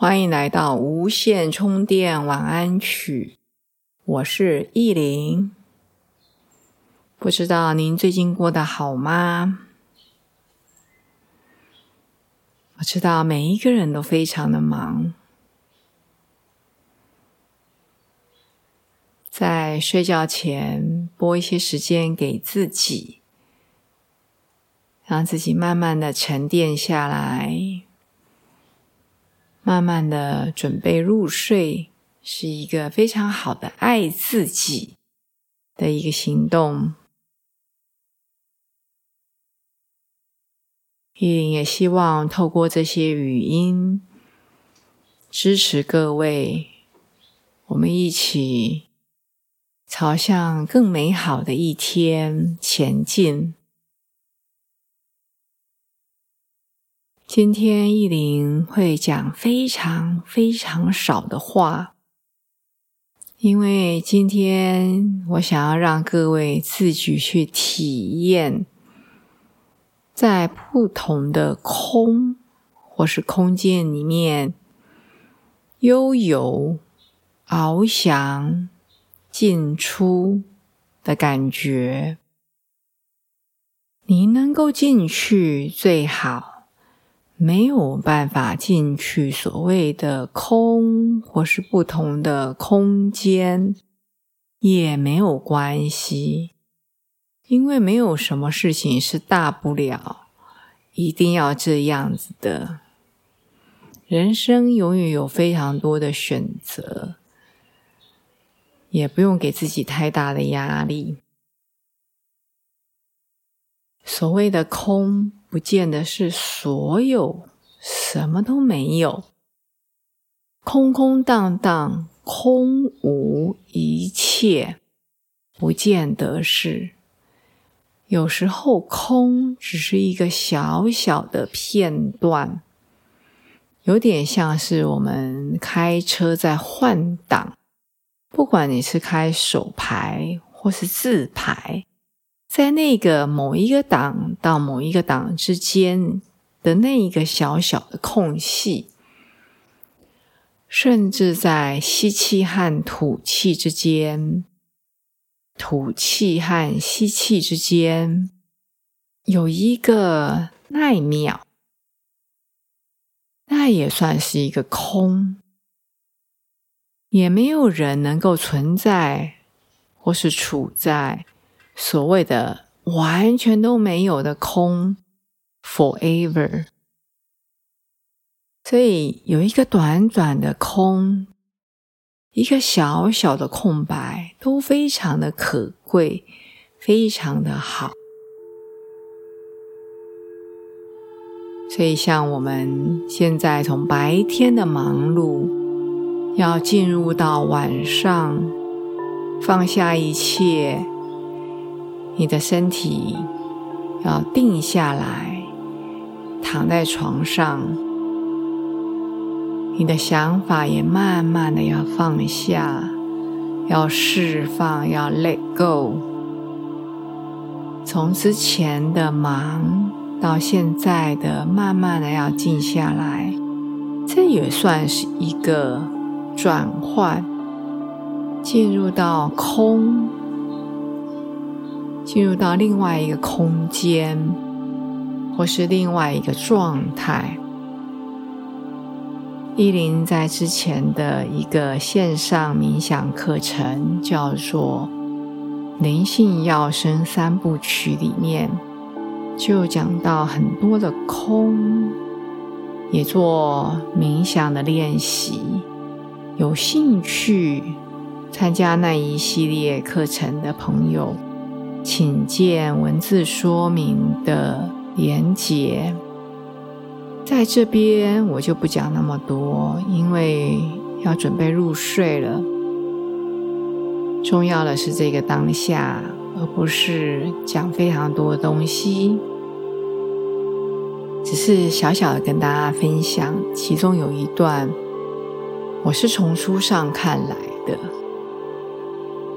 欢迎来到无线充电晚安曲，我是意林。不知道您最近过得好吗？我知道每一个人都非常的忙，在睡觉前拨一些时间给自己，让自己慢慢的沉淀下来。慢慢的准备入睡，是一个非常好的爱自己的一个行动。依琳也希望透过这些语音支持各位，我们一起朝向更美好的一天前进。今天意林会讲非常非常少的话，因为今天我想要让各位自己去体验，在不同的空或是空间里面悠游、翱翔、进出的感觉。你能够进去最好。没有办法进去所谓的空，或是不同的空间，也没有关系，因为没有什么事情是大不了，一定要这样子的。人生永远有非常多的选择，也不用给自己太大的压力。所谓的空。不见得是所有什么都没有，空空荡荡，空无一切，不见得是。有时候空只是一个小小的片段，有点像是我们开车在换挡，不管你是开手排或是自排。在那个某一个档到某一个档之间的那一个小小的空隙，甚至在吸气和吐气之间，吐气和吸气之间有一个奈秒，那也算是一个空，也没有人能够存在或是处在。所谓的完全都没有的空，forever。所以有一个短短的空，一个小小的空白，都非常的可贵，非常的好。所以，像我们现在从白天的忙碌，要进入到晚上，放下一切。你的身体要定下来，躺在床上。你的想法也慢慢的要放下，要释放，要 let go。从之前的忙到现在的慢慢的要静下来，这也算是一个转换，进入到空。进入到另外一个空间，或是另外一个状态。依林在之前的一个线上冥想课程，叫做《灵性要生三部曲》里面，就讲到很多的空，也做冥想的练习。有兴趣参加那一系列课程的朋友。请见文字说明的连结，在这边我就不讲那么多，因为要准备入睡了。重要的是这个当下，而不是讲非常多的东西。只是小小的跟大家分享，其中有一段，我是从书上看来的，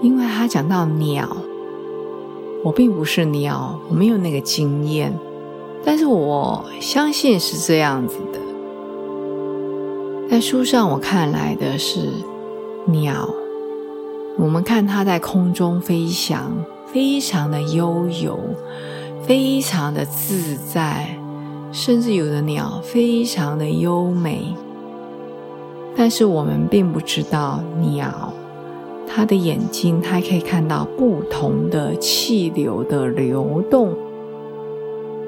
因为他讲到鸟，我并不是鸟，我没有那个经验，但是我相信是这样子的。在书上我看来的是鸟。我们看它在空中飞翔，非常的悠游，非常的自在，甚至有的鸟非常的优美。但是我们并不知道，鸟他的眼睛他可以看到不同的气流的流动，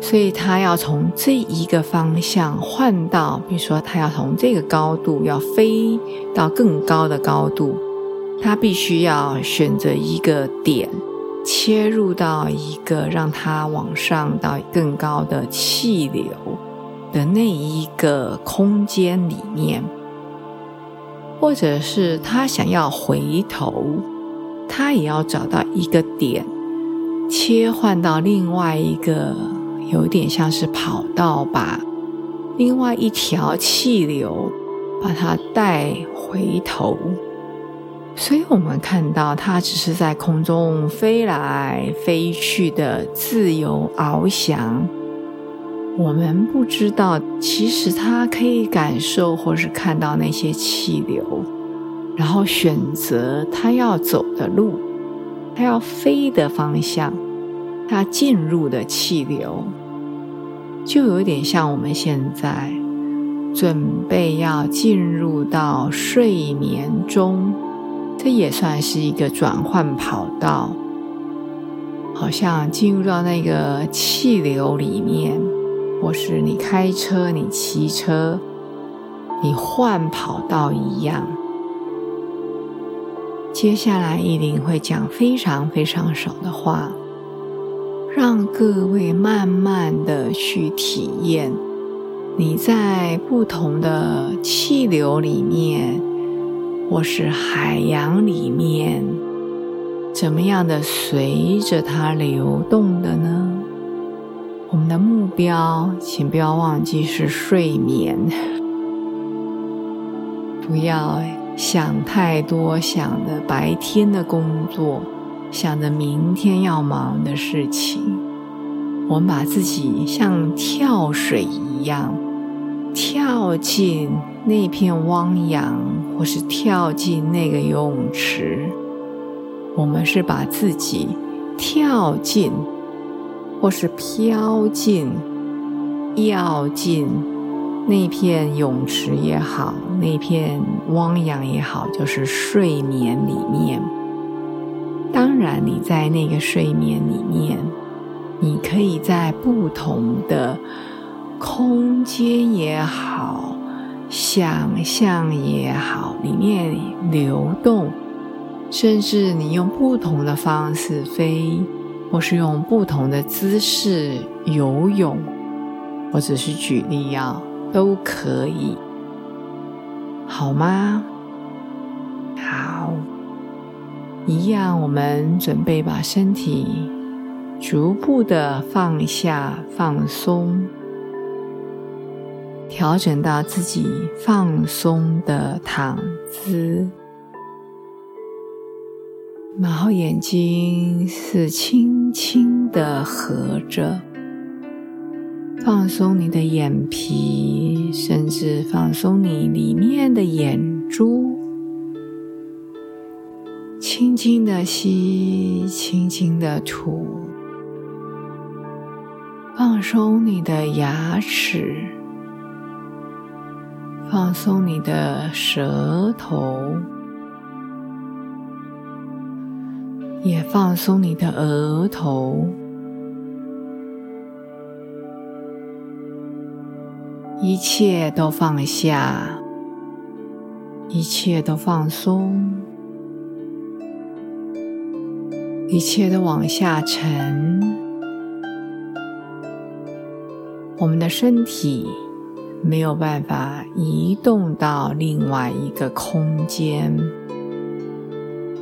所以他要从这一个方向换到，比如说他要从这个高度要飞到更高的高度。他必须要选择一个点，切入到一个让他往上到更高的气流的那一个空间里面，或者是他想要回头，他也要找到一个点，切换到另外一个有点像是跑道吧，另外一条气流把它带回头。所以我们看到它只是在空中飞来飞去的自由翱翔，我们不知道，其实它可以感受或是看到那些气流，然后选择它要走的路，它要飞的方向，它进入的气流，就有点像我们现在准备要进入到睡眠中。这也算是一个转换跑道，好像进入到那个气流里面，或是你开车、你骑车、你换跑道一样。接下来一定会讲非常非常少的话，让各位慢慢的去体验你在不同的气流里面。或是海洋里面怎么样的随着它流动的呢？我们的目标，请不要忘记是睡眠，不要想太多，想着白天的工作，想着明天要忙的事情。我们把自己像跳水一样跳进。那片汪洋，或是跳进那个游泳池，我们是把自己跳进，或是飘进，要进那片泳池也好，那片汪洋也好，就是睡眠里面。当然，你在那个睡眠里面，你可以在不同的空间也好。想象也好，里面流动，甚至你用不同的方式飞，或是用不同的姿势游泳，或者是举例啊，都可以，好吗？好，一样，我们准备把身体逐步的放下，放松。调整到自己放松的躺姿，然后眼睛是轻轻的合着，放松你的眼皮，甚至放松你里面的眼珠，轻轻的吸，轻轻的吐，放松你的牙齿。放松你的舌头，也放松你的额头，一切都放下，一切都放松，一切都往下沉，我们的身体。没有办法移动到另外一个空间，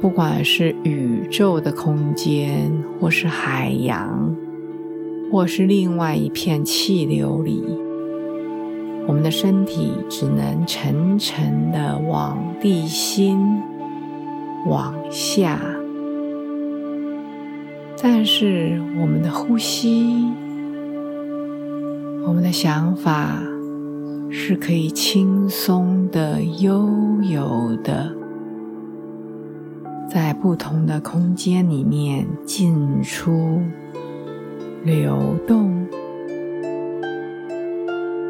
不管是宇宙的空间，或是海洋，或是另外一片气流里，我们的身体只能沉沉的往地心往下，但是我们的呼吸，我们的想法。是可以轻松的、悠游的，在不同的空间里面进出、流动。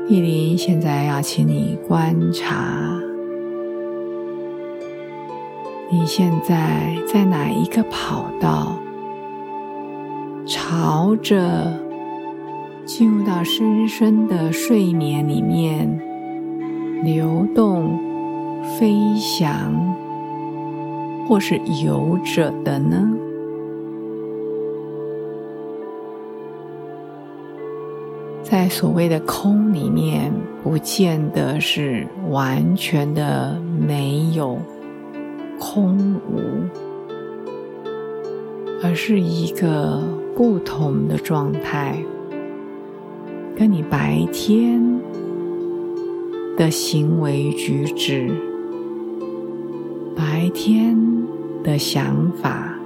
意林现在要请你观察，你现在在哪一个跑道，朝着。进入到深深的睡眠里面，流动、飞翔，或是游着的呢？在所谓的空里面，不见得是完全的没有空无，而是一个不同的状态。跟你白天的行为举止、白天的想法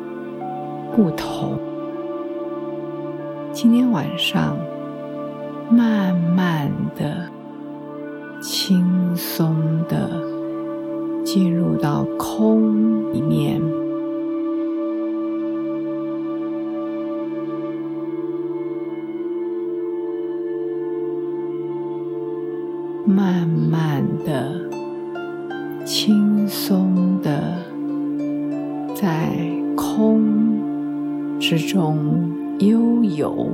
不同，今天晚上慢慢的、轻松的进入到空里面。慢慢的、轻松的，在空之中悠游，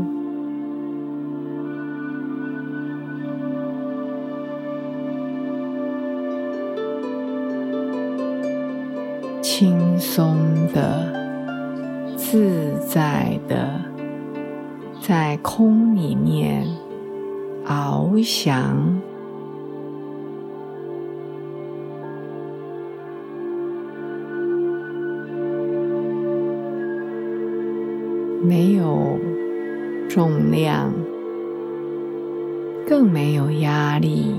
轻松的、自在的，在空里面翱翔。没有重量，更没有压力，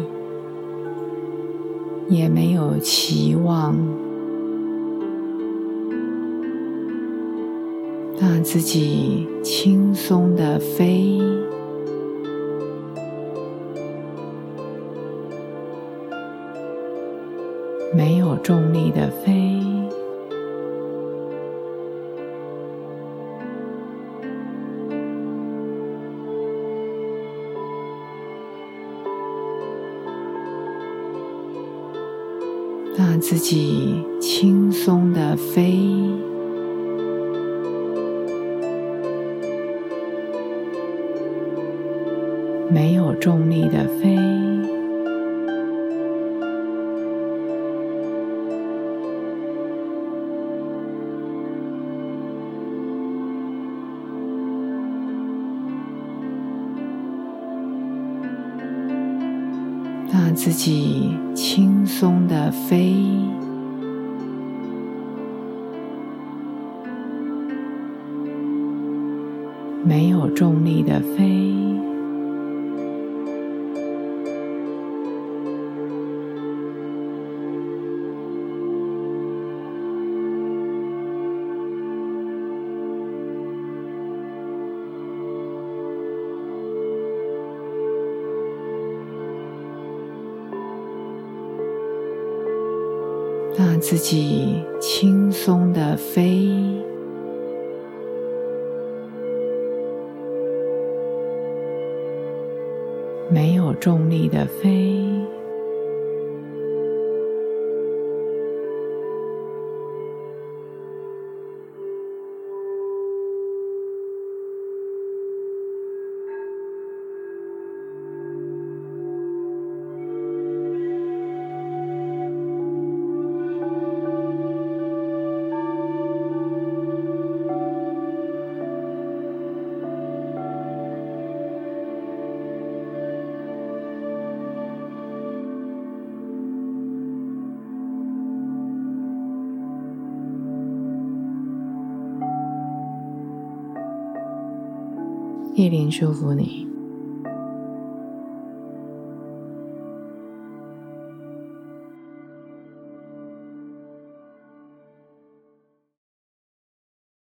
也没有期望，让自己轻松的飞，没有重力的飞。自己轻松的飞，没有重力的飞，让自己重力的飞。让自己轻松的飞，没有重力的飞。一林祝福你。